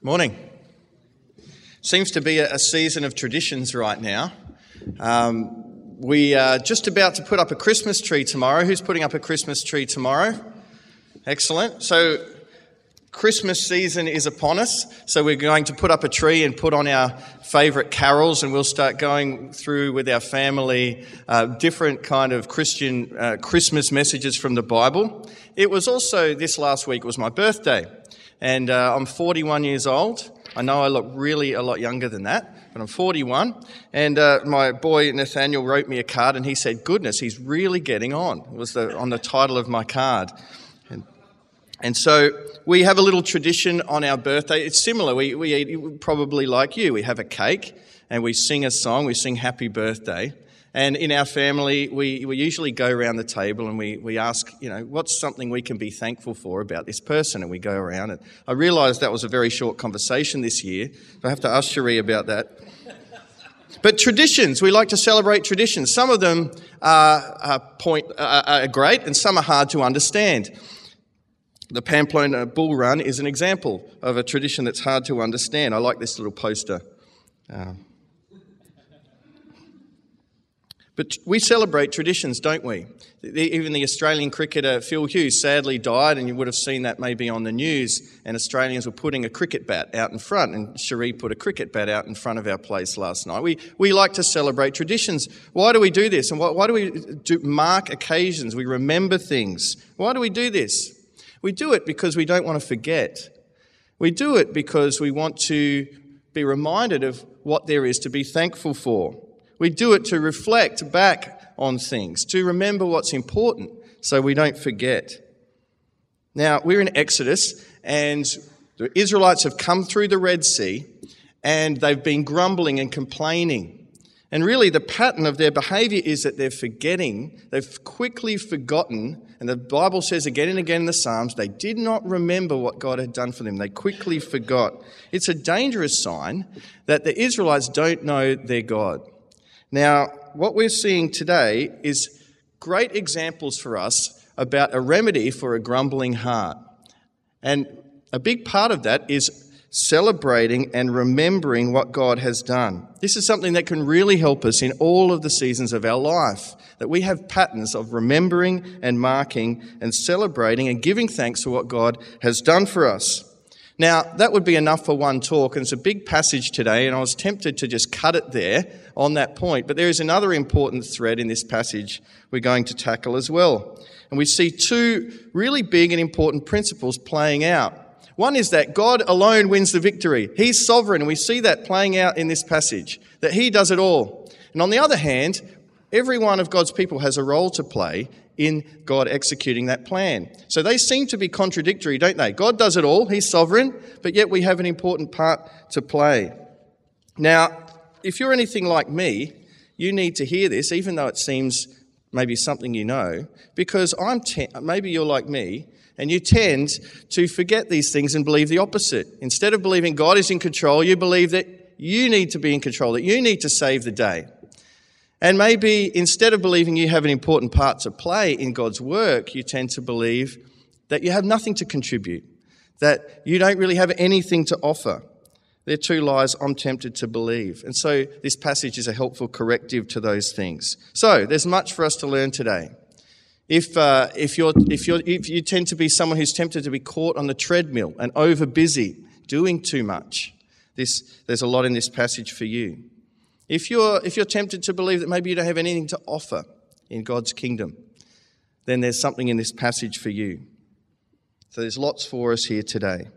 Morning. Seems to be a, season of traditions right now. Um, we are just about to put up a Christmas tree tomorrow. Who's putting up a Christmas tree tomorrow? Excellent. So, Christmas season is upon us. So, we're going to put up a tree and put on our favourite carols, and we'll start going through with our family uh, different kind of Christian uh, Christmas messages from the Bible. It was also this last week was my birthday and uh, I'm 41 years old. I know I look really a lot younger than that, but I'm 41. And uh, my boy Nathaniel wrote me a card, and he said, "Goodness, he's really getting on." It was the, on the title of my card. And, and so we have a little tradition on our birthday. It's similar. We, we eat probably like you. We have a cake and we sing a song. We sing Happy Birthday. And in our family, we, we usually go around the table and we, we ask, you know, what's something we can be thankful for about this person? And we go around. And I realised that was a very short conversation this year. I have to ask Cherie about that. But traditions, we like to celebrate traditions. Some of them are, are, point, are great and some are hard to understand. The Pamplona Bull Run is an example of a tradition that's hard to understand. I like this little poster. Uh, but we celebrate traditions, don't we? Even the Australian cricketer Phil Hughes sadly died, and you would have seen that maybe on the news. And Australians were putting a cricket bat out in front, and Cherie put a cricket bat out in front of our place last night. We, we like to celebrate traditions. Why do we do this? And why, why do we do mark occasions? We remember things. Why do we do this? We do it because we don't want to forget. We do it because we want to be reminded of what there is to be thankful for. We do it to reflect back on things, to remember what's important so we don't forget. Now, we're in Exodus, and the Israelites have come through the Red Sea, and they've been grumbling and complaining. And really, the pattern of their behavior is that they're forgetting, they've quickly forgotten, and the Bible says again and again in the Psalms, they did not remember what God had done for them. They quickly forgot. It's a dangerous sign that the Israelites don't know their God. Now, what we're seeing today is great examples for us about a remedy for a grumbling heart. And a big part of that is celebrating and remembering what God has done. This is something that can really help us in all of the seasons of our life. That we have patterns of remembering and marking and celebrating and giving thanks for what God has done for us. Now, that would be enough for one talk, and it's a big passage today, and I was tempted to just cut it there on that point. But there is another important thread in this passage we're going to tackle as well. And we see two really big and important principles playing out. One is that God alone wins the victory. He's sovereign, and we see that playing out in this passage, that He does it all. And on the other hand, every one of God's people has a role to play in God executing that plan. So they seem to be contradictory, don't they? God does it all, He's sovereign, but yet we have an important part to play. Now, if you're anything like me, you need to hear this, even though it seems maybe something you know, because I'm maybe you're like me, and you tend to forget these things and believe the opposite. Instead of believing God is in control, you believe that you need to be in control, that you need to save the day. And maybe instead of believing you have an important part to play in God's work, you tend to believe that you have nothing to contribute, that you don't really have anything to offer. They're two lies I'm tempted to believe. And so this passage is a helpful corrective to those things. So there's much for us to learn today. If, uh, if, you're, if, you're, if you tend to be someone who's tempted to be caught on the treadmill and over busy, doing too much, this, there's a lot in this passage for you. If you're, if you're tempted to believe that maybe you don't have anything to offer in God's kingdom, then there's something in this passage for you. So there's lots for us here today.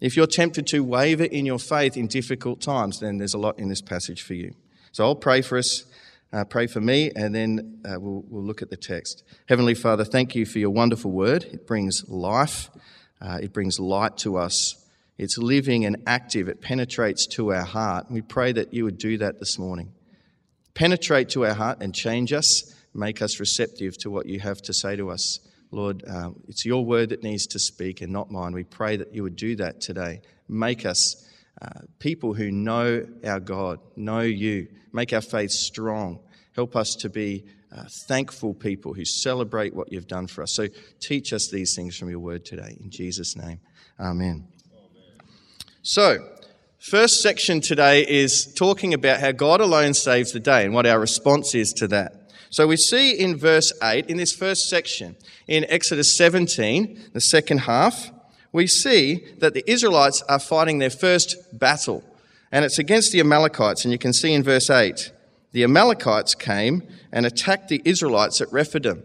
If you're tempted to waver in your faith in difficult times, then there's a lot in this passage for you. So I'll pray for us, uh, pray for me, and then uh, we'll, we'll, look at the text. Heavenly Father, thank you for your wonderful word. It brings life, uh, it brings light to us. It's living and active. It penetrates to our heart. We pray that you would do that this morning. Penetrate to our heart and change us, make us receptive to what you have to say to us. Lord, uh, it's your word that needs to speak and not mine. We pray that you would do that today. Make us uh, people who know our God, know you. Make our faith strong. Help us to be uh, thankful people who celebrate what you've done for us. So teach us these things from your word today. In Jesus' name, amen. So, first section today is talking about how God alone saves the day and what our response is to that. So we see in verse 8, in this first section, in Exodus 17, the second half, we see that the Israelites are fighting their first battle. And it's against the Amalekites. And you can see in verse 8, the Amalekites came and attacked the Israelites at Rephidim.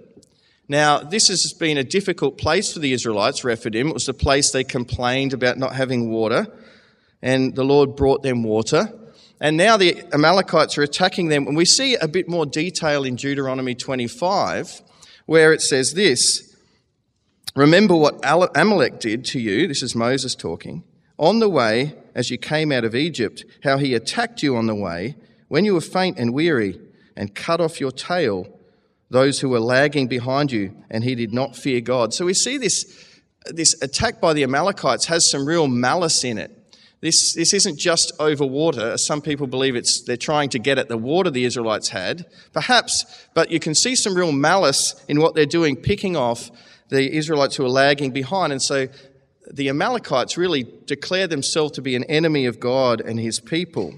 Now, this has been a difficult place for the Israelites, Rephidim. It was the place they complained about not having water, and the Lord brought them water. And now the Amalekites are attacking them. And we see a bit more detail in Deuteronomy 25, where it says this Remember what Amalek did to you. This is Moses talking. On the way, as you came out of Egypt, how he attacked you on the way, when you were faint and weary, and cut off your tail, those who were lagging behind you, and he did not fear God. So we see this, this attack by the Amalekites has some real malice in it. This, this isn't just over water. as Some people believe it's, they're trying to get at the water the Israelites had. Perhaps, but you can see some real malice in what they're doing, picking off the Israelites who are lagging behind. And so the Amalekites really declare themselves to be an enemy of God and his people.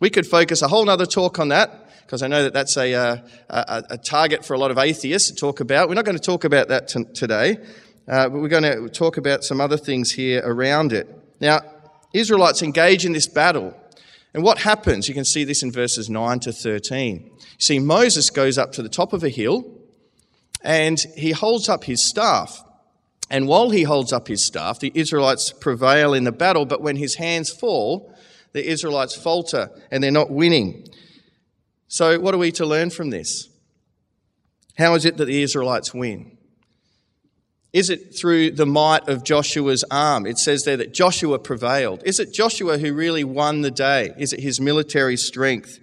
We could focus a whole other talk on that because I know that that's a, uh, a, a, target for a lot of atheists to talk about. We're not going to talk about that t- today, uh, but we're going to talk about some other things here around it. Now, Israelites engage in this battle. And what happens? You can see this in verses 9 to 13. You see, Moses goes up to the top of a hill and he holds up his staff. And while he holds up his staff, the Israelites prevail in the battle, but when his hands fall, the Israelites falter and they're not winning. So, what are we to learn from this? How is it that the Israelites win? Is it through the might of Joshua's arm? It says there that Joshua prevailed. Is it Joshua who really won the day? Is it his military strength?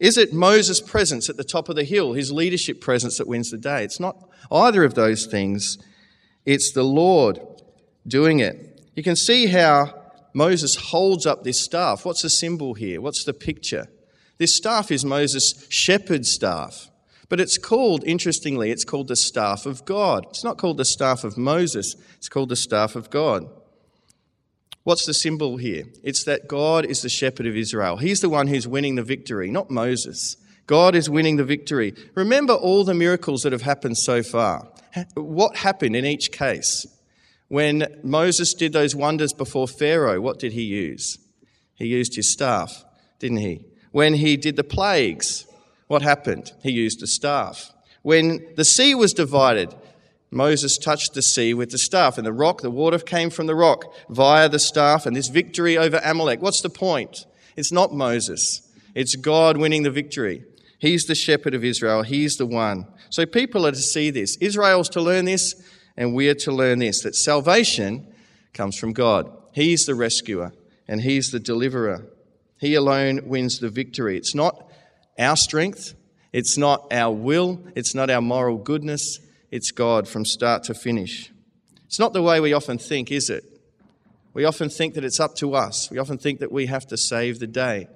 Is it Moses' presence at the top of the hill, his leadership presence that wins the day? It's not either of those things. It's the Lord doing it. You can see how Moses holds up this staff. What's the symbol here? What's the picture? This staff is Moses' shepherd staff. But it's called, interestingly, it's called the staff of God. It's not called the staff of Moses, it's called the staff of God. What's the symbol here? It's that God is the shepherd of Israel. He's the one who's winning the victory, not Moses. God is winning the victory. Remember all the miracles that have happened so far. What happened in each case? When Moses did those wonders before Pharaoh, what did he use? He used his staff, didn't he? When he did the plagues, what happened? He used a staff. When the sea was divided, Moses touched the sea with the staff, and the rock, the water came from the rock via the staff, and this victory over Amalek. What's the point? It's not Moses, it's God winning the victory. He's the shepherd of Israel, He's the one. So people are to see this. Israel's to learn this, and we are to learn this that salvation comes from God. He's the rescuer, and He's the deliverer. He alone wins the victory. It's not our strength, it's not our will, it's not our moral goodness, it's God from start to finish. It's not the way we often think, is it? We often think that it's up to us. We often think that we have to save the day.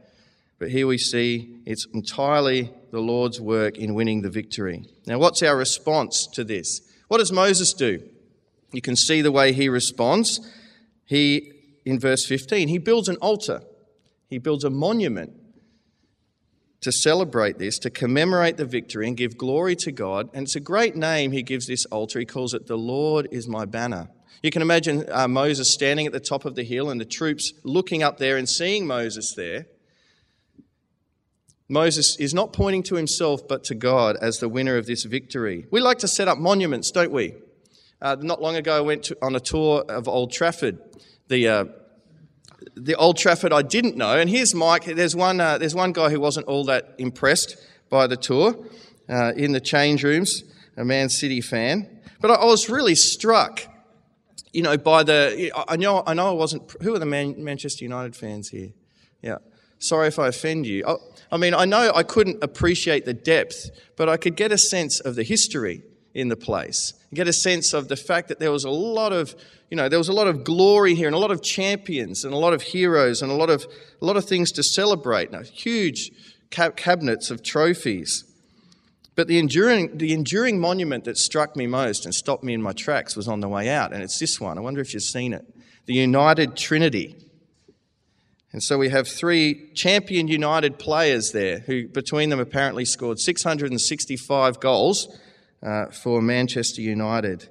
But here we see it's entirely the Lord's work in winning the victory. Now, what's our response to this? What does Moses do? You can see the way he responds. He, in verse 15, he builds an altar, he builds a monument to celebrate this, to commemorate the victory and give glory to God. And it's a great name he gives this altar. He calls it, The Lord is my banner. You can imagine uh, Moses standing at the top of the hill and the troops looking up there and seeing Moses there. Moses is not pointing to himself but to God as the winner of this victory. We like to set up monuments, don't we? Uh, not long ago, I went to, on a tour of Old Trafford, the uh, the Old Trafford I didn't know. And here's Mike. There's one, uh, there's one guy who wasn't all that impressed by the tour uh, in the change rooms, a Man City fan. But I, I, was really struck, you know, by the. I know, I know I wasn't. Who are the Man, Manchester United fans here? Yeah. Sorry if I offend you. I, I mean, I know I couldn't appreciate the depth, but I could get a sense of the history in the place. Get a sense of the fact that there was a lot of you know, there was a lot of glory here and a lot of champions and a lot of heroes and a lot of, a lot of things to celebrate. Now, huge cabinets of trophies. But the enduring, the enduring monument that struck me most and stopped me in my tracks was on the way out, and it's this one. I wonder if you've seen it. The United Trinity. And so we have three champion United players there who, between them, apparently scored 665 goals uh, for Manchester United.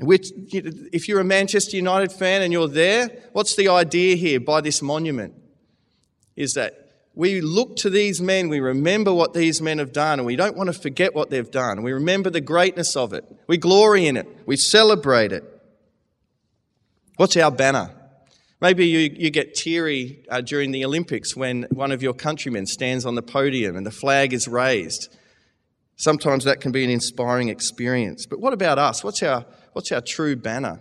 Which, if you're a Manchester United fan and you're there, what's the idea here by this monument? Is that we look to these men, we remember what these men have done, and we don't want to forget what they've done. We remember the greatness of it. We glory in it. We celebrate it. What's our banner? Maybe you, you get teary uh, during the Olympics when one of your countrymen stands on the podium and the flag is raised. Sometimes that can be an inspiring experience. But what about us? What's our, what's our true banner?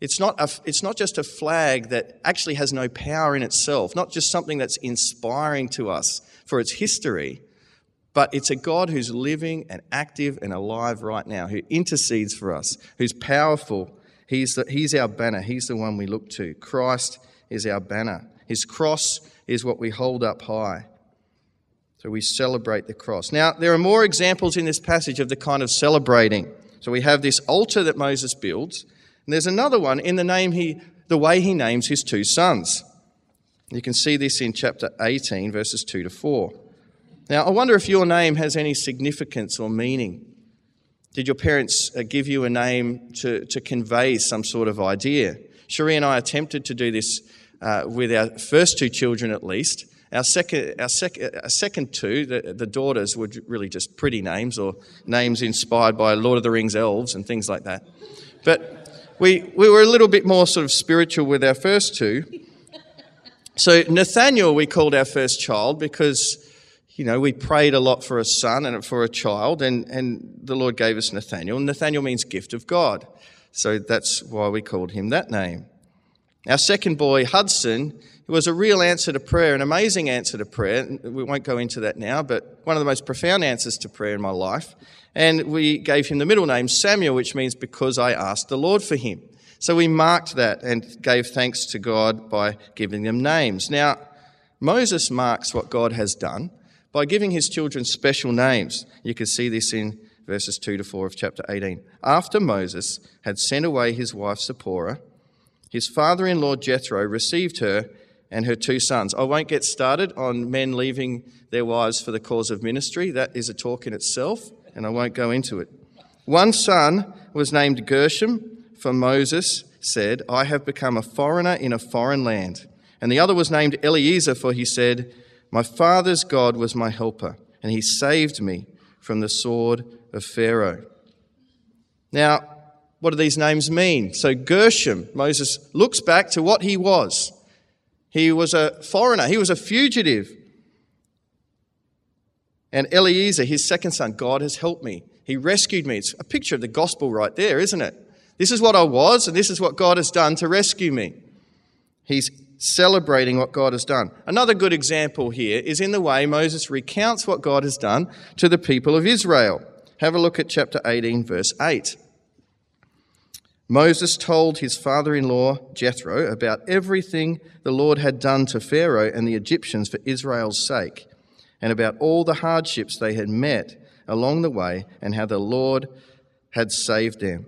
It's not, a, it's not just a flag that actually has no power in itself, not just something that's inspiring to us for its history, but it's a God who's living and active and alive right now, who intercedes for us, who's powerful He's, the, he's our banner. He's the one we look to. Christ is our banner. His cross is what we hold up high. So we celebrate the cross. Now, there are more examples in this passage of the kind of celebrating. So we have this altar that Moses builds, and there's another one in the name he, the way he names his two sons. You can see this in chapter 18, verses 2 to 4. Now, I wonder if your name has any significance or meaning. Did your parents uh, give you a name to, to convey some sort of idea? Cherie and I attempted to do this uh, with our first two children at least. Our second, our, sec, our second two, the, the daughters, were really just pretty names or names inspired by Lord of the Rings elves and things like that. But we, we were a little bit more sort of spiritual with our first two. So Nathaniel, we called our first child because you know, we prayed a lot for a son and for a child, and, and the Lord gave us Nathaniel. Nathaniel means gift of God. So that's why we called him that name. Our second boy, Hudson, was a real answer to prayer, an amazing answer to prayer. We won't go into that now, but one of the most profound answers to prayer in my life. And we gave him the middle name Samuel, which means because I asked the Lord for him. So we marked that and gave thanks to God by giving them names. Now, Moses marks what God has done by giving his children special names. You can see this in verses 2 to 4 of chapter 18. After Moses had sent away his wife Zipporah, his father in law Jethro received her and her two sons. I won't get started on men leaving their wives for the cause of ministry. That is a talk in itself, and I won't go into it. One son was named Gershom, for Moses said, I have become a foreigner in a foreign land. And the other was named Eliezer, for he said, my father's God was my helper, and he saved me from the sword of Pharaoh. Now, what do these names mean? So, Gershom, Moses looks back to what he was. He was a foreigner, he was a fugitive. And Eliezer, his second son, God has helped me. He rescued me. It's a picture of the gospel right there, isn't it? This is what I was, and this is what God has done to rescue me. He's celebrating what God has done. Another good example here is in the way Moses recounts what God has done to the people of Israel. Have a look at chapter 18, verse 8. Moses told his father in law Jethro about everything the Lord had done to Pharaoh and the Egyptians for Israel's sake, and about all the hardships they had met along the way, and how the Lord had saved them.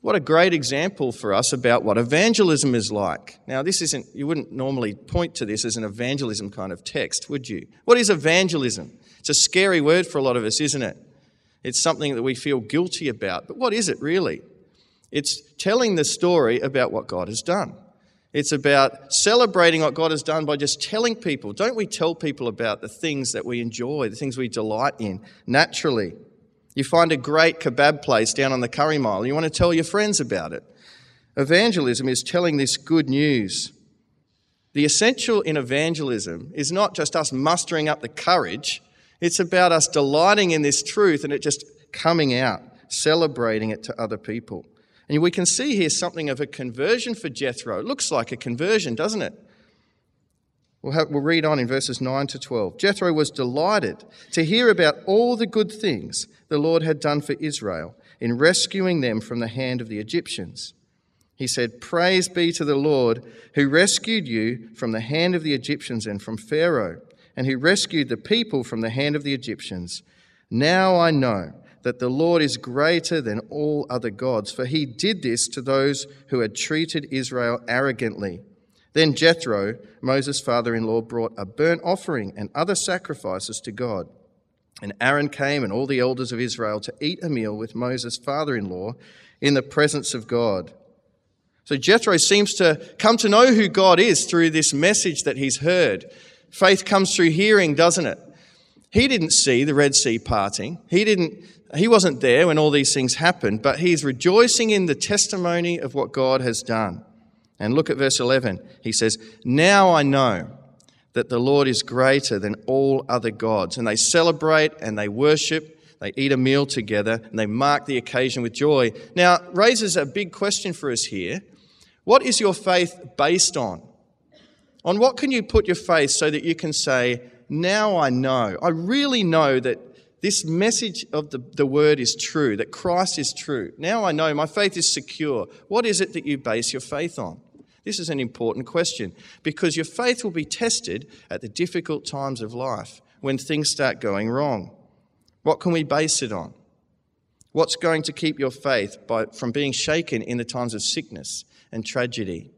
What a great example for us about what evangelism is like. Now, this isn't, you wouldn't normally point to this as an evangelism kind of text, would you? What is evangelism? It's a scary word for a lot of us, isn't it? It's something that we feel guilty about. But what is it really? It's telling the story about what God has done. It's about celebrating what God has done by just telling people. Don't we tell people about the things that we enjoy, the things we delight in naturally? You find a great kebab place down on the Curry Mile, you want to tell your friends about it. Evangelism is telling this good news. The essential in evangelism is not just us mustering up the courage, it's about us delighting in this truth and it just coming out, celebrating it to other people. And we can see here something of a conversion for Jethro. It looks like a conversion, doesn't it? We'll, have, we'll read on in verses 9 to 12. Jethro was delighted to hear about all the good things the Lord had done for Israel in rescuing them from the hand of the Egyptians. He said, Praise be to the Lord who rescued you from the hand of the Egyptians and from Pharaoh, and who rescued the people from the hand of the Egyptians. Now I know that the Lord is greater than all other gods, for he did this to those who had treated Israel arrogantly Then Jethro, Moses' father in law, brought a burnt offering and other sacrifices to God. And Aaron came and all the elders of Israel to eat a meal with Moses' father in law in the presence of God. So Jethro seems to come to know who God is through this message that he's heard. Faith comes through hearing, doesn't it? He didn't see the Red Sea parting. He didn't he wasn't there when all these things happened, but he's rejoicing in the testimony of what God has done. And look at verse 11. He says, Now I know that the Lord is greater than all other gods. And they celebrate and they worship, they eat a meal together, and they mark the occasion with joy. Now, raises a big question for us here. What is your faith based on? On what can you put your faith so that you can say, Now I know, I really know that this message of the, the word is true, that Christ is true. Now I know my faith is secure. What is it that you base your faith on? This is an important question because your faith will be tested at the difficult times of life when things start going wrong. What can we base it on? What's going to keep your faith by, from being shaken in the times of sickness and tragedy?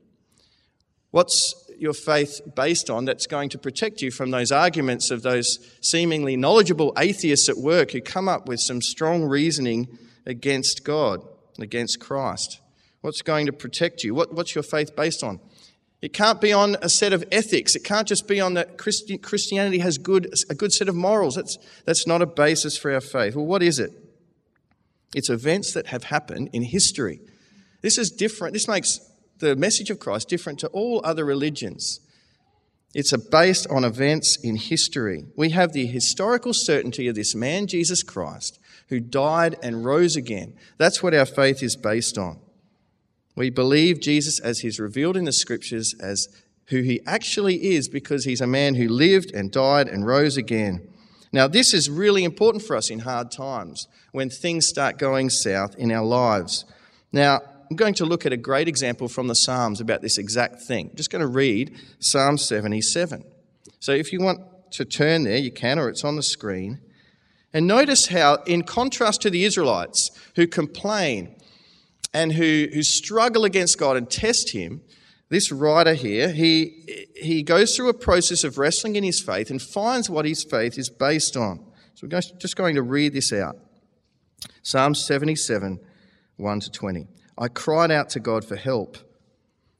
What's your faith based on that's going to protect you from those arguments of those seemingly knowledgeable atheists at work who come up with some strong reasoning against God, against Christ? What's going to protect you? What, what's your faith based on? It can't be on a set of ethics. It can't just be on that Christi- Christianity has good, a good set of morals. That's, that's not a basis for our faith. Well, what is it? It's events that have happened in history. This is different. This makes the message of Christ different to all other religions. It's based on events in history. We have the historical certainty of this man, Jesus Christ, who died and rose again. That's what our faith is based on. We believe Jesus as he's revealed in the scriptures as who he actually is because he's a man who lived and died and rose again. Now, this is really important for us in hard times when things start going south in our lives. Now, I'm going to look at a great example from the Psalms about this exact thing. I'm just going to read Psalm 77. So if you want to turn there, you can, or it's on the screen. And notice how, in contrast to the Israelites who complain and who, who struggle against God and test Him, this writer here, he, he goes through a process of wrestling in his faith and finds what his faith is based on. So we're just going to read this out. Psalm 77, 1 to 20. I cried out to God for help.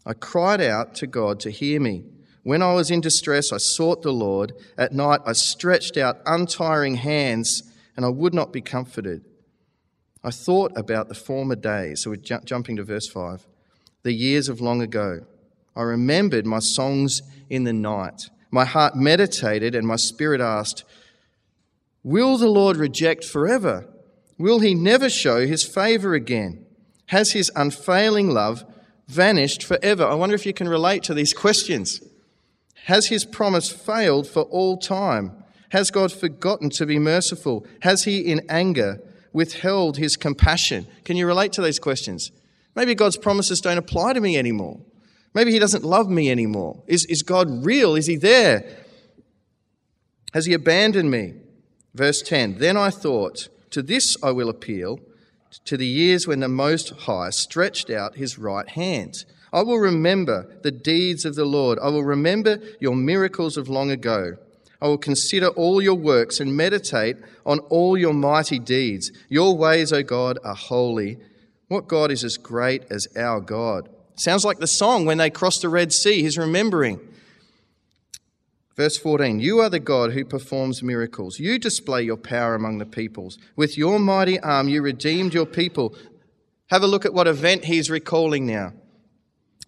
I cried out to God to hear me. When I was in distress, I sought the Lord. At night, I stretched out untiring hands, and I would not be comforted. I thought about the former days. So we're ju- jumping to verse 5. The years of long ago. I remembered my songs in the night. My heart meditated, and my spirit asked, Will the Lord reject forever? Will he never show his favor again? Has his unfailing love vanished forever? I wonder if you can relate to these questions. Has his promise failed for all time? Has God forgotten to be merciful? Has he in anger withheld his compassion? Can you relate to these questions? Maybe God's promises don't apply to me anymore. Maybe he doesn't love me anymore. Is, is God real? Is he there? Has he abandoned me? Verse 10 Then I thought, To this I will appeal to the years when the Most High stretched out his right hand. I will remember the deeds of the Lord. I will remember your miracles of long ago. I will consider all your works and meditate on all your mighty deeds. Your ways, O God, are holy. What God is as great as our God? Sounds like the song when they crossed the Red Sea. He's remembering. Verse 14 You are the God who performs miracles. You display your power among the peoples. With your mighty arm, you redeemed your people. Have a look at what event he's recalling now.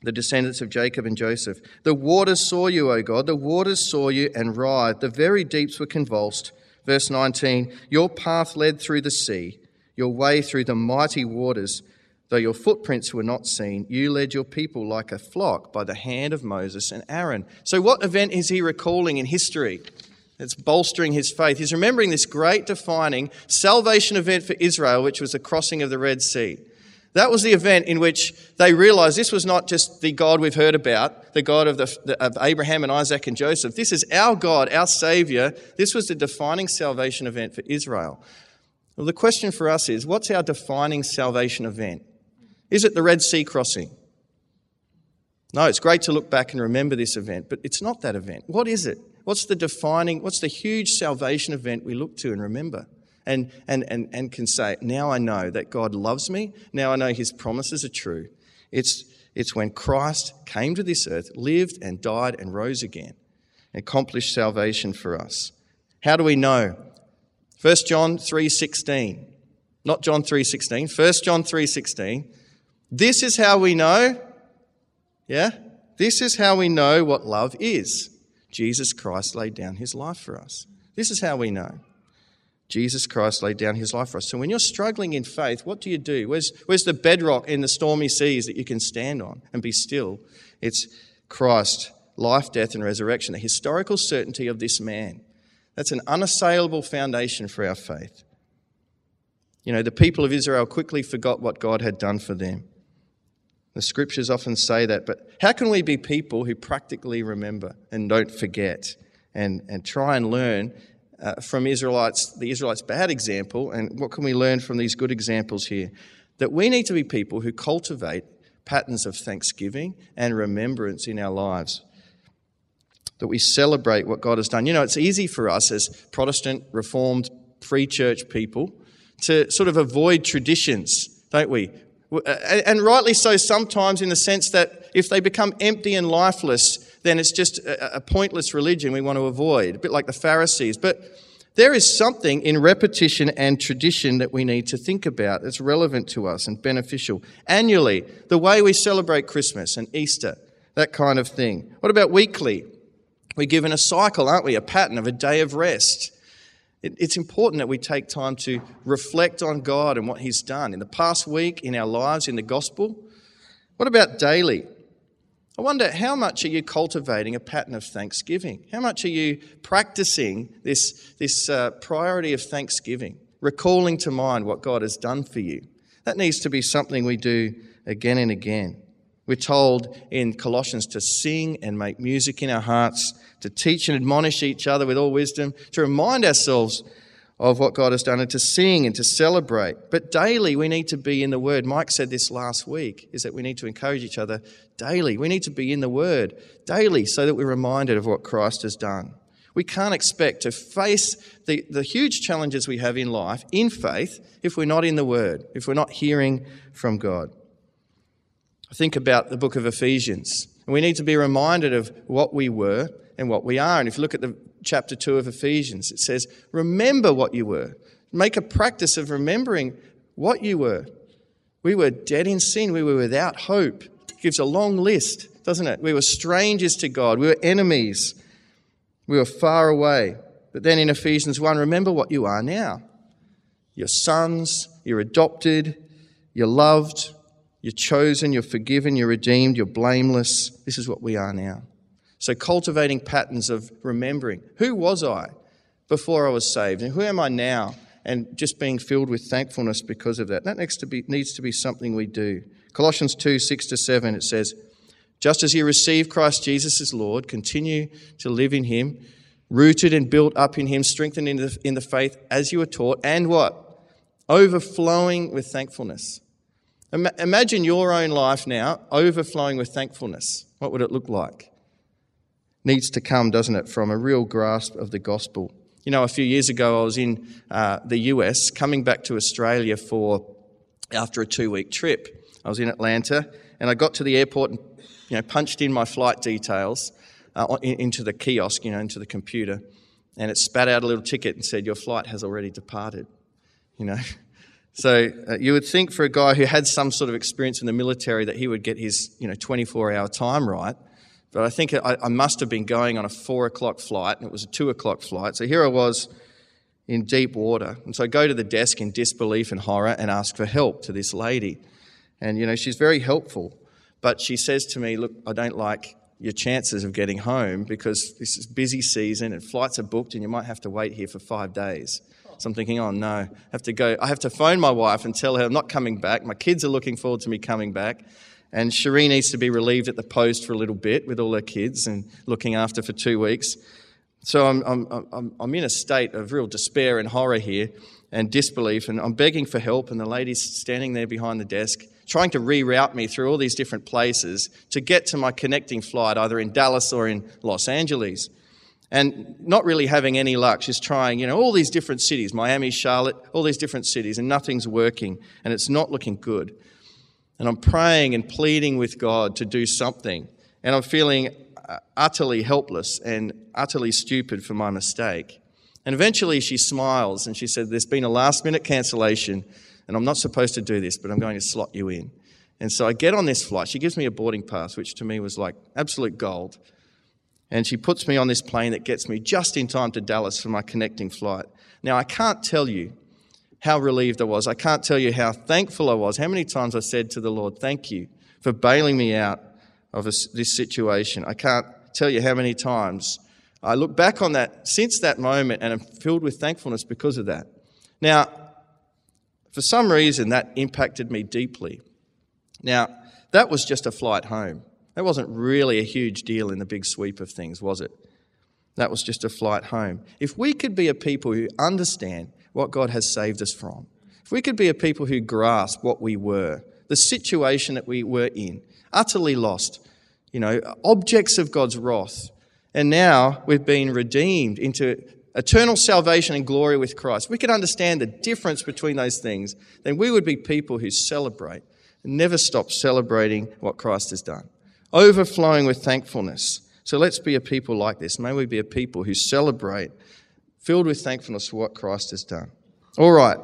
The descendants of Jacob and Joseph. The waters saw you, O God. The waters saw you and writhed. The very deeps were convulsed. Verse 19 Your path led through the sea, your way through the mighty waters. Though your footprints were not seen, you led your people like a flock by the hand of Moses and Aaron. So, what event is he recalling in history? that's bolstering his faith. He's remembering this great defining salvation event for Israel, which was the crossing of the Red Sea. That was the event in which they realized this was not just the God we've heard about, the God of, the, of Abraham and Isaac and Joseph. This is our God, our Savior. This was the defining salvation event for Israel. Well, the question for us is what's our defining salvation event? Is it the Red Sea crossing? No, it's great to look back and remember this event, but it's not that event. What is it? What's the defining, what's the huge salvation event we look to and remember? And, and, and, and can say, now I know that God loves me. Now I know his promises are true. It's, it's when Christ came to this earth, lived and died and rose again, and accomplished salvation for us. How do we know? 1 John 3:16. Not John 3:16, 1 John 3:16. This is how we know yeah? This is how we know what love is. Jesus Christ laid down his life for us. This is how we know. Jesus Christ laid down his life for us. So when you're struggling in faith, what do you do? Where's, where's the bedrock in the stormy seas that you can stand on and be still? It's Christ, life, death, and resurrection, the historical certainty of this man. That's an unassailable foundation for our faith. You know, the people of Israel quickly forgot what God had done for them. The scriptures often say that, but how can we be people who practically remember and don't forget and, and try and learn uh, from Israelites, the Israelites' bad example, and what can we learn from these good examples here? That we need to be people who cultivate patterns of thanksgiving and remembrance in our lives. That we celebrate what God has done. You know, it's easy for us as Protestant, Reformed, Free Church people to sort of avoid traditions, don't we? Uh, and rightly so sometimes, in the sense that if they become empty and lifeless, then it's just a pointless religion we want to avoid, a bit like the Pharisees. But there is something in repetition and tradition that we need to think about that's relevant to us and beneficial. Annually, the way we celebrate Christmas and Easter, that kind of thing. What about weekly? We're given a cycle, aren't we? A pattern of a day of rest it's important that we take time to reflect on God and what He's done in the past week, in our lives, in the gospel. What about daily? I wonder how much are you cultivating a pattern of thanksgiving? How much are you practicing this, this uh, priority of thanksgiving, recalling to mind what God has done for you? That needs to be something we do again and again. We're told in Colossians to sing and make music in our hearts, to teach and admonish each other with all wisdom, to remind ourselves of what God has done, and to sing and to celebrate. But daily, we need to be in the Word. Mike said this last week, is that we need to encourage each other daily. We need to be in the Word daily so that we're reminded of what Christ has done. We can't expect to face the, the huge challenges we have in life in faith if we're not in the Word, if we're not hearing from God. Think about the book of Ephesians. And we need to be reminded of what we were and what we are. And if you look at the chapter 2 of Ephesians, it says, Remember what you were. Make a practice of remembering what you were. We were dead in sin. We were without hope. It gives a long list, doesn't it? We were strangers to God. We were enemies. We were far away. But then in Ephesians 1, remember what you are now. You're sons, you're adopted, you're loved, you're chosen, you're forgiven, you're redeemed, you're blameless. This is what we are now. So, cultivating patterns of remembering who was I before I was saved and who am I now, and just being filled with thankfulness because of that. That needs to be, needs to be something we do. Colossians 2 6 to 7, it says, Just as you receive Christ Jesus as Lord, continue to live in Him, rooted and built up in Him, strengthened in the, in the faith as you were taught, and what? Overflowing with thankfulness. Imagine your own life now overflowing with thankfulness. What would it look like? Needs to come, doesn't it, from a real grasp of the gospel. You know, a few years ago, I was in uh, the US, coming back to Australia for after a two-week trip. I was in Atlanta, and I got to the airport and you know punched in my flight details uh, into the kiosk, you know, into the computer, and it spat out a little ticket and said, "Your flight has already departed." You know. So uh, you would think for a guy who had some sort of experience in the military that he would get his, you know, 24-hour time right. But I think I, I must have been going on a four o'clock flight, and it was a two o'clock flight. So here I was in deep water, and so I go to the desk in disbelief and horror and ask for help to this lady, and you know she's very helpful, but she says to me, "Look, I don't like your chances of getting home because this is busy season and flights are booked, and you might have to wait here for five days." So I'm thinking, oh no, I have to go. I have to phone my wife and tell her I'm not coming back. My kids are looking forward to me coming back. And Cherie needs to be relieved at the post for a little bit with all her kids and looking after for two weeks. So I'm, I'm, I'm, I'm in a state of real despair and horror here and disbelief. And I'm begging for help. And the lady's standing there behind the desk trying to reroute me through all these different places to get to my connecting flight, either in Dallas or in Los Angeles. And not really having any luck. She's trying, you know, all these different cities Miami, Charlotte, all these different cities, and nothing's working, and it's not looking good. And I'm praying and pleading with God to do something. And I'm feeling uh, utterly helpless and utterly stupid for my mistake. And eventually she smiles and she said, There's been a last minute cancellation, and I'm not supposed to do this, but I'm going to slot you in. And so I get on this flight. She gives me a boarding pass, which to me was like absolute gold. And she puts me on this plane that gets me just in time to Dallas for my connecting flight. Now, I can't tell you how relieved I was. I can't tell you how thankful I was. How many times I said to the Lord, Thank you for bailing me out of this, situation. I can't tell you how many times I look back on that since that moment and I'm filled with thankfulness because of that. Now, for some reason, that impacted me deeply. Now, that was just a flight home. That wasn't really a huge deal in the big sweep of things, was it? That was just a flight home. If we could be a people who understand what God has saved us from, if we could be a people who grasp what we were, the situation that we were in, utterly lost, you know, objects of God's wrath. And now we've been redeemed into eternal salvation and glory with Christ. We could understand the difference between those things, then we would be people who celebrate and never stop celebrating what Christ has done, overflowing with thankfulness. So let's be a people like this. May we be a people who celebrate, filled with thankfulness for what Christ has done. All right,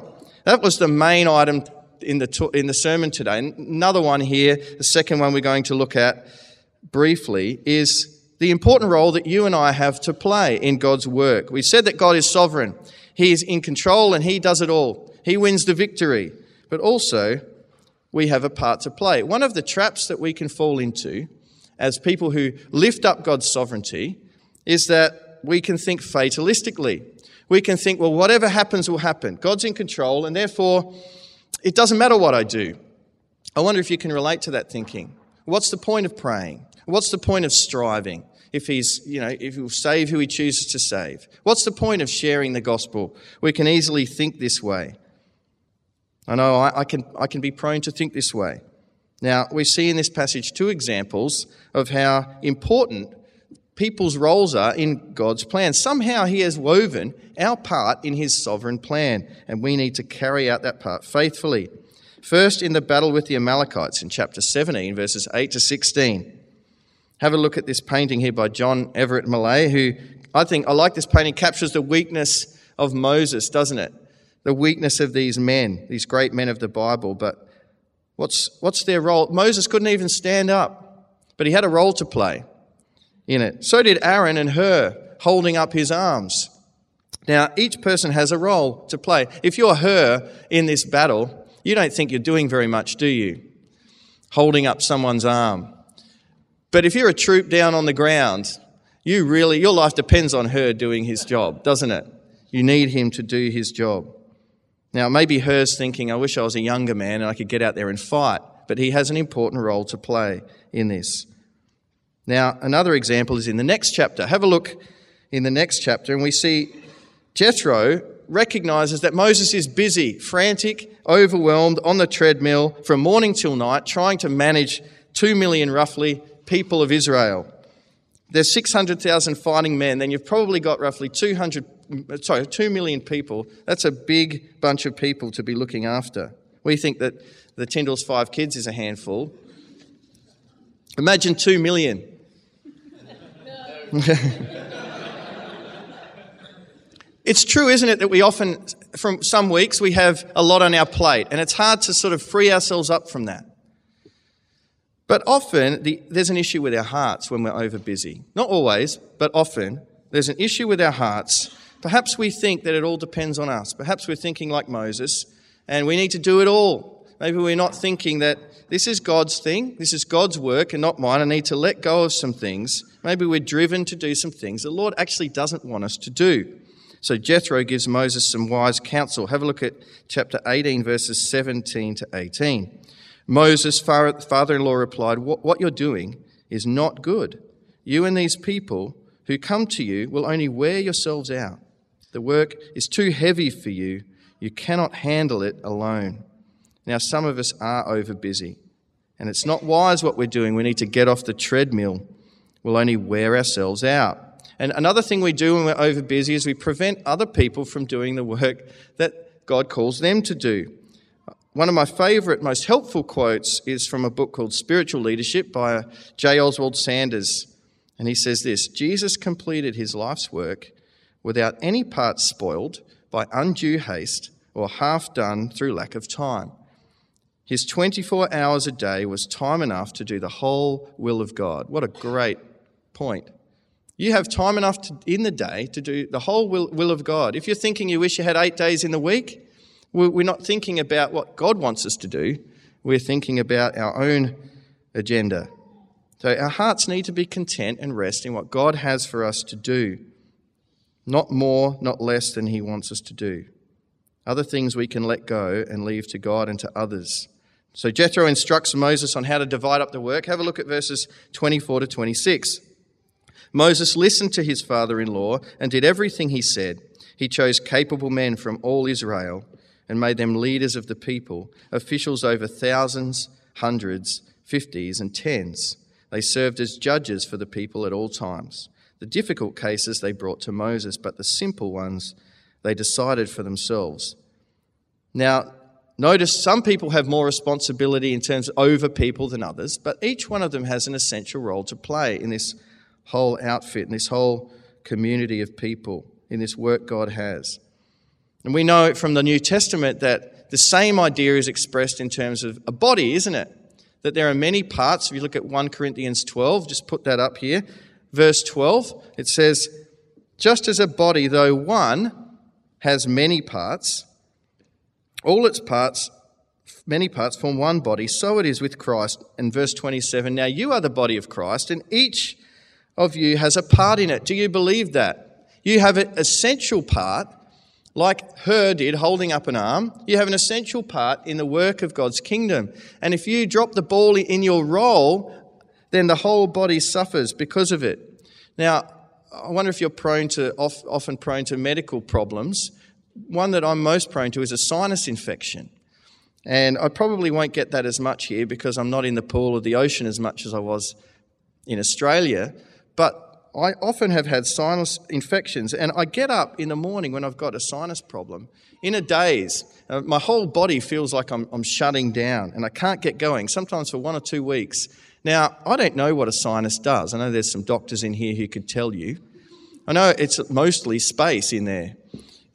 that was the main item in the, in the sermon today. Another one here, the second one we're going to look at briefly, is the important role that you and I have to play in God's work. We said that God is sovereign, He is in control, and He does it all. He wins the victory. But also, we have a part to play. One of the traps that we can fall into as people who lift up God's sovereignty is that we can think fatalistically. We can think, well, whatever happens will happen. God's in control, and therefore, it doesn't matter what I do. I wonder if you can relate to that thinking. What's the point of praying? What's the point of striving if he's, you know, if he'll save who he chooses to save? What's the point of sharing the gospel? We can easily think this way. I know I, I can, I can be prone to think this way. Now, we see in this passage two examples of how important people's roles are in God's plan. Somehow He has woven our part in His sovereign plan, and we need to carry out that part faithfully. First, in the battle with the Amalekites in chapter 17, verses 8 to 16. Have a look at this painting here by John Everett Millais, who I think, I like this painting, captures the weakness of Moses, doesn't it? The weakness of these men, these great men of the Bible. But what's, what's their role? Moses couldn't even stand up, but he had a role to play in it. So did Aaron and Hur, holding up his arms. Now, each person has a role to play. If you're Hur in this battle, you don't think you're doing very much, do you? Holding up someone's arm. But if you're a troop down on the ground, you really, your life depends on Hur doing his job, doesn't it? You need him to do his job. Now, maybe Hur's thinking, I wish I was a younger man and I could get out there and fight, but he has an important role to play in this. Now, another example is in the next chapter. Have a look in the next chapter, and we see Jethro recognizes that Moses is busy, frantic, overwhelmed, on the treadmill from morning till night, trying to manage two million roughly people of Israel. There's 600,000 fighting men, then you've probably got roughly 200, sorry, 2 million people. That's a big bunch of people to be looking after. We think that the Tyndall's five kids is a handful. Imagine 2 million. it's true, isn't it, that we often, from some weeks, we have a lot on our plate, and it's hard to sort of free ourselves up from that. But often the, there's an issue with our hearts when we're over busy. Not always, but often there's an issue with our hearts. Perhaps we think that it all depends on us. Perhaps we're thinking like Moses and we need to do it all. Maybe we're not thinking that this is God's thing, this is God's work and not mine. I need to let go of some things. Maybe we're driven to do some things the Lord actually doesn't want us to do. So Jethro gives Moses some wise counsel. Have a look at chapter 18, verses 17 to 18. Moses' father in law replied, What you're doing is not good. You and these people who come to you will only wear yourselves out. The work is too heavy for you. You cannot handle it alone. Now, some of us are over busy, and it's not wise what we're doing. We need to get off the treadmill. We'll only wear ourselves out. And another thing we do when we're over busy is we prevent other people from doing the work that God calls them to do. One of my favourite, most helpful quotes is from a book called Spiritual Leadership by J. Oswald Sanders. And he says this Jesus completed his life's work without any part spoiled by undue haste or half done through lack of time. His 24 hours a day was time enough to do the whole will of God. What a great point. You have time enough to, in the day to do the whole will, will, of God. If you're thinking you wish you had eight days in the week, we're not thinking about what God wants us to do. We're thinking about our own agenda. So our hearts need to be content and rest in what God has for us to do. Not more, not less than He wants us to do. Other things we can let go and leave to God and to others. So Jethro instructs Moses on how to divide up the work. Have a look at verses 24 to 26. Moses listened to his father in law and did everything he said. He chose capable men from all Israel and made them leaders of the people, officials over thousands, hundreds, fifties, and tens. They served as judges for the people at all times. The difficult cases they brought to Moses, but the simple ones they decided for themselves. Now, notice some people have more responsibility in terms of over people than others, but each one of them has an essential role to play in this whole outfit in this whole community of people in this work God has. And we know from the New Testament that the same idea is expressed in terms of a body, isn't it? That there are many parts. If you look at 1 Corinthians 12, just put that up here. Verse 12, it says, Just as a body, though one, has many parts, all its parts, many parts form one body, so it is with Christ. And verse 27, Now you are the body of Christ, and each of you has a part in it. Do you believe that? You have an essential part, like Hur did, holding up an arm. You have an essential part in the work of God's kingdom. And if you drop the ball in your role, then the whole body suffers because of it. Now, I wonder if you're prone to, often prone to medical problems. One that I'm most prone to is a sinus infection. And I probably won't get that as much here because I'm not in the pool of the ocean as much as I was in Australia. But I often have had sinus infections, and I get up in the morning when I've got a sinus problem in a daze. Uh, my whole body feels like I'm, I'm shutting down and I can't get going, sometimes for one or two weeks. Now, I don't know what a sinus does. I know there's some doctors in here who could tell you. I know it's mostly space in there.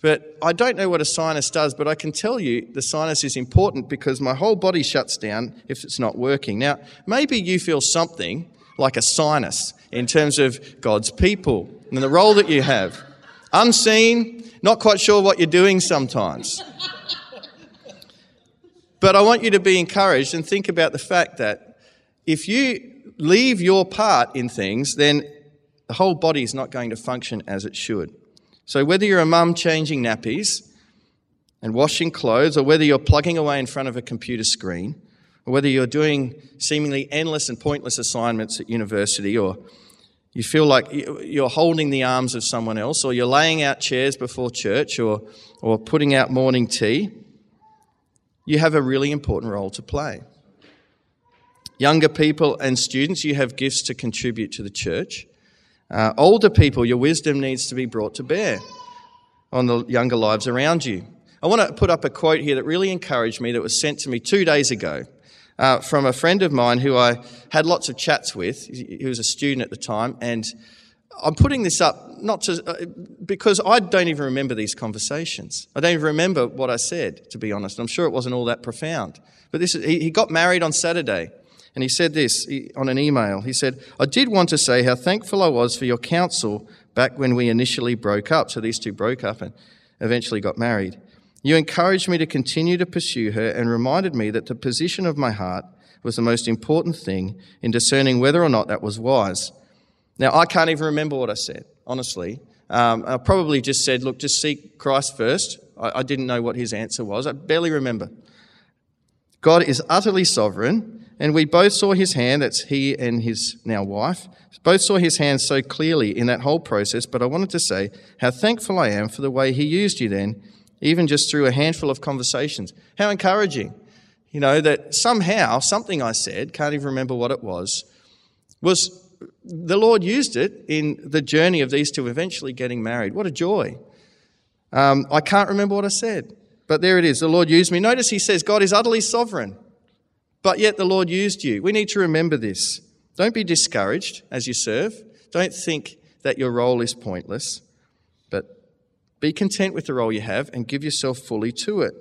But I don't know what a sinus does, but I can tell you the sinus is important because my whole body shuts down if it's not working. Now, maybe you feel something like a sinus in terms of God's people and the role that you have. Unseen, not quite sure what you're doing sometimes. But I want you to be encouraged and think about the fact that if you leave your part in things, then the whole body is not going to function as it should. So, whether you're a mum changing nappies and washing clothes, or whether you're plugging away in front of a computer screen, or whether you're doing seemingly endless and pointless assignments at university, or you feel like you're holding the arms of someone else, or you're laying out chairs before church, or, or putting out morning tea, you have a really important role to play. Younger people and students, you have gifts to contribute to the church. Uh, older people, your wisdom needs to be brought to bear on the younger lives around you. I want to put up a quote here that really encouraged me that was sent to me two days ago uh, from a friend of mine who I had lots of chats with. He was a student at the time, and I'm putting this up not to, uh, because I don't even remember these conversations. I don't even remember what I said, to be honest. I'm sure it wasn't all that profound. But this, he, he got married on Saturday, and he said this on an email. He said, I did want to say how thankful I was for your counsel back when we initially broke up. So these two broke up and eventually got married. You encouraged me to continue to pursue her and reminded me that the position of my heart was the most important thing in discerning whether or not that was wise. Now, I can't even remember what I said, honestly. Um, I probably just said, look, just seek Christ first. I, I didn't know what his answer was. I barely remember. God is utterly sovereign, and we both saw his hand, that's he and his now wife, both saw his hand so clearly in that whole process. But I wanted to say how thankful I am for the way he used you then even just through a handful of conversations. How encouraging. You know, that somehow something I said, can't even remember what it was, was the Lord used it in the journey of these two eventually getting married. What a joy. Um, I can't remember what I said, but there it is. The Lord used me. Notice he says God is utterly sovereign, but yet the Lord used you. We need to remember this. Don't be discouraged as you serve. Don't think that your role is pointless, but be content with the role you have and give yourself fully to it.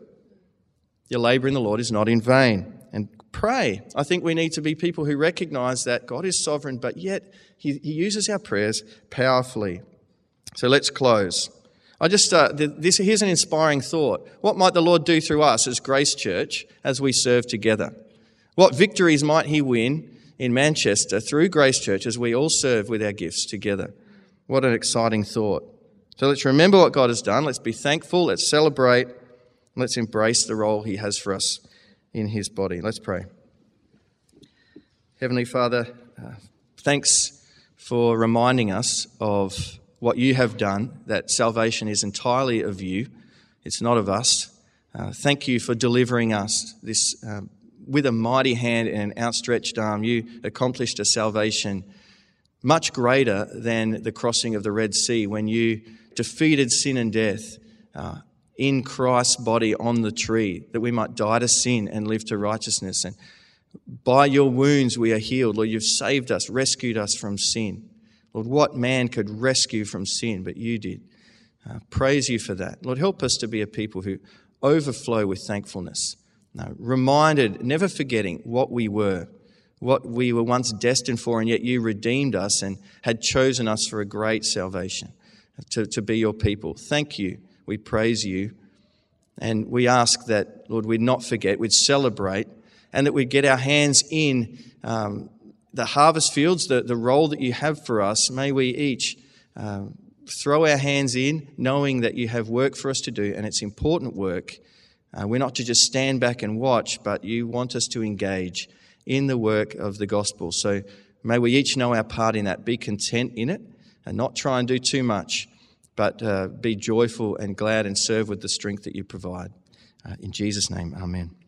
Your labor in the Lord is not in vain. And pray. I think we need to be people who recognize that God is sovereign, but yet He, he uses our prayers powerfully. So let's close. I just uh, this here's an inspiring thought. What might the Lord do through us as Grace Church as we serve together? What victories might He win in Manchester through Grace Church as we all serve with our gifts together? What an exciting thought. So let's remember what God has done. Let's be thankful. Let's celebrate. Let's embrace the role He has for us in his body. Let's pray. Heavenly Father, uh, thanks for reminding us of what you have done, that salvation is entirely of you, it's not of us. Uh, thank you for delivering us this uh, with a mighty hand and an outstretched arm. You accomplished a salvation much greater than the crossing of the Red Sea when you defeated sin and death. Uh, in Christ's body on the tree, that we might die to sin and live to righteousness. And by your wounds we are healed. Lord, you've saved us, rescued us from sin. Lord, what man could rescue from sin, but you did. Uh, praise you for that. Lord, help us to be a people who overflow with thankfulness. No, reminded, never forgetting what we were, what we were once destined for, and yet you redeemed us and had chosen us for a great salvation, to, to be your people. Thank you we praise you. And we ask that, Lord, we'd not forget, we'd celebrate, and that we'd get our hands in um, the harvest fields, the, the role that you have for us. May we each uh, throw our hands in, knowing that you have work for us to do, and it's important work. Uh, we're not to just stand back and watch, but you want us to engage in the work of the gospel. So may we each know our part in that, be content in it, and not try and do too much but uh, be joyful and glad and serve with the strength that you provide. Uh, in Jesus' name, amen.